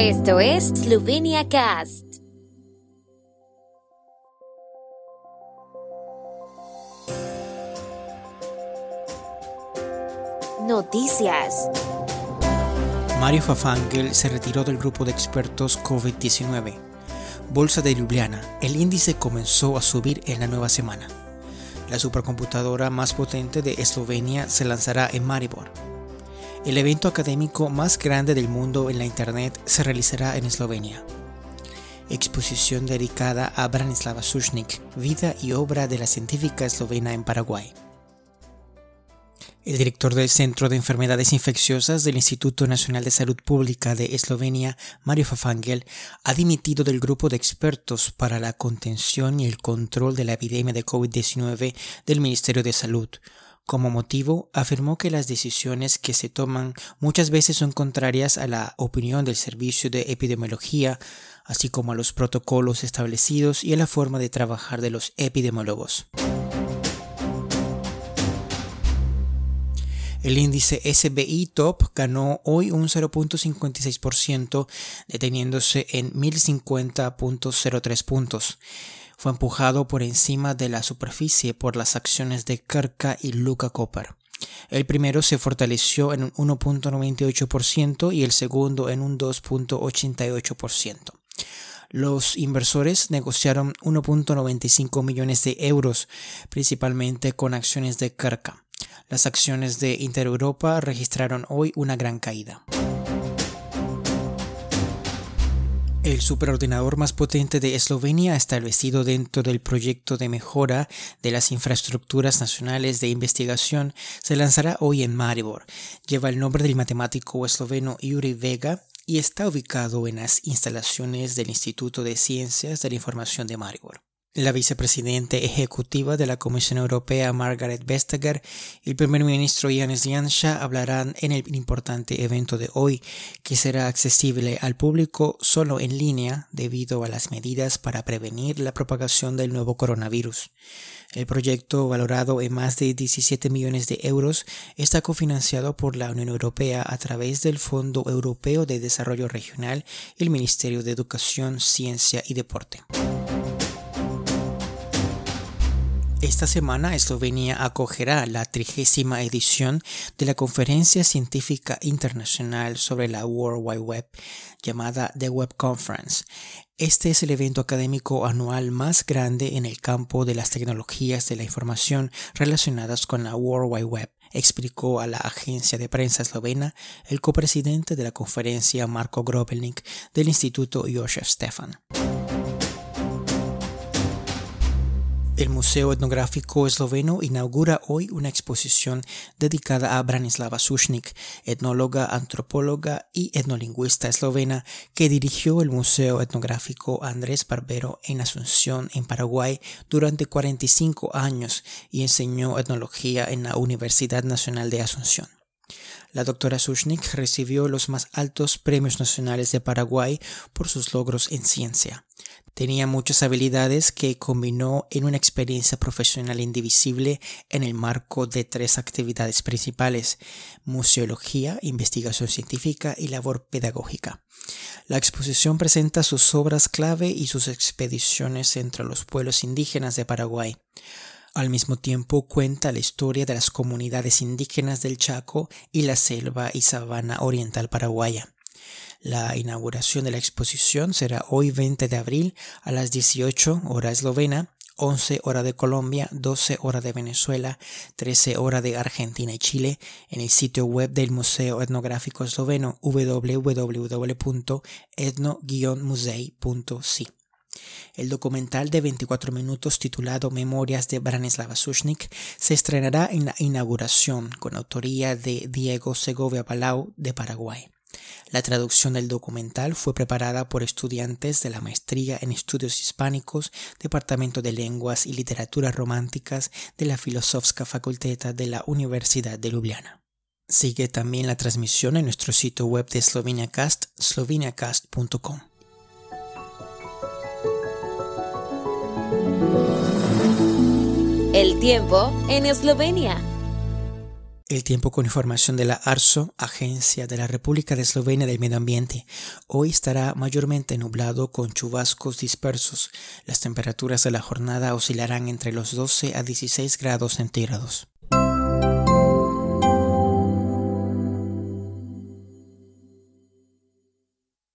Esto es Slovenia Cast. Noticias. Mario Fafangel se retiró del grupo de expertos COVID-19. Bolsa de Ljubljana. El índice comenzó a subir en la nueva semana. La supercomputadora más potente de Eslovenia se lanzará en Maribor. El evento académico más grande del mundo en la Internet se realizará en Eslovenia. Exposición dedicada a Branislava Sushnik, vida y obra de la científica eslovena en Paraguay. El director del Centro de Enfermedades Infecciosas del Instituto Nacional de Salud Pública de Eslovenia, Mario Fafangel, ha dimitido del grupo de expertos para la contención y el control de la epidemia de COVID-19 del Ministerio de Salud. Como motivo, afirmó que las decisiones que se toman muchas veces son contrarias a la opinión del Servicio de Epidemiología, así como a los protocolos establecidos y a la forma de trabajar de los epidemiólogos. El índice SBI Top ganó hoy un 0.56%, deteniéndose en 1050.03 puntos. Fue empujado por encima de la superficie por las acciones de Kerka y Luca Copper. El primero se fortaleció en un 1.98% y el segundo en un 2.88%. Los inversores negociaron 1.95 millones de euros, principalmente con acciones de Kerka. Las acciones de Intereuropa registraron hoy una gran caída. El superordenador más potente de Eslovenia, establecido dentro del proyecto de mejora de las infraestructuras nacionales de investigación, se lanzará hoy en Maribor. Lleva el nombre del matemático esloveno Yuri Vega y está ubicado en las instalaciones del Instituto de Ciencias de la Información de Maribor. La vicepresidenta ejecutiva de la Comisión Europea, Margaret Vestager, y el primer ministro Yanis Janša hablarán en el importante evento de hoy, que será accesible al público solo en línea debido a las medidas para prevenir la propagación del nuevo coronavirus. El proyecto, valorado en más de 17 millones de euros, está cofinanciado por la Unión Europea a través del Fondo Europeo de Desarrollo Regional y el Ministerio de Educación, Ciencia y Deporte. Esta semana Eslovenia acogerá la trigésima edición de la Conferencia Científica Internacional sobre la World Wide Web llamada The Web Conference. Este es el evento académico anual más grande en el campo de las tecnologías de la información relacionadas con la World Wide Web explicó a la agencia de prensa eslovena el copresidente de la conferencia Marko Grobelnik del Instituto Josef Stefan. El Museo Etnográfico Esloveno inaugura hoy una exposición dedicada a Branislava Sushnik, etnóloga, antropóloga y etnolingüista eslovena que dirigió el Museo Etnográfico Andrés Barbero en Asunción, en Paraguay, durante 45 años y enseñó etnología en la Universidad Nacional de Asunción. La doctora Sushnik recibió los más altos premios nacionales de Paraguay por sus logros en ciencia. Tenía muchas habilidades que combinó en una experiencia profesional indivisible en el marco de tres actividades principales, museología, investigación científica y labor pedagógica. La exposición presenta sus obras clave y sus expediciones entre los pueblos indígenas de Paraguay. Al mismo tiempo cuenta la historia de las comunidades indígenas del Chaco y la selva y sabana oriental paraguaya. La inauguración de la exposición será hoy 20 de abril a las 18 hora eslovena 11 hora de Colombia, 12 hora de Venezuela, 13 hora de Argentina y Chile en el sitio web del Museo Etnográfico Esloveno www.etno-musei.si. El documental de 24 minutos titulado Memorias de Branislava Sushnik se estrenará en la inauguración con autoría de Diego Segovia Palau de Paraguay. La traducción del documental fue preparada por estudiantes de la Maestría en Estudios Hispánicos, Departamento de Lenguas y Literaturas Románticas de la Filosofska Faculteta de la Universidad de Ljubljana. Sigue también la transmisión en nuestro sitio web de SloveniaCast, sloveniacast.com. El tiempo en Eslovenia. El tiempo con información de la ARSO, Agencia de la República de Eslovenia del Medio Ambiente. Hoy estará mayormente nublado con chubascos dispersos. Las temperaturas de la jornada oscilarán entre los 12 a 16 grados centígrados.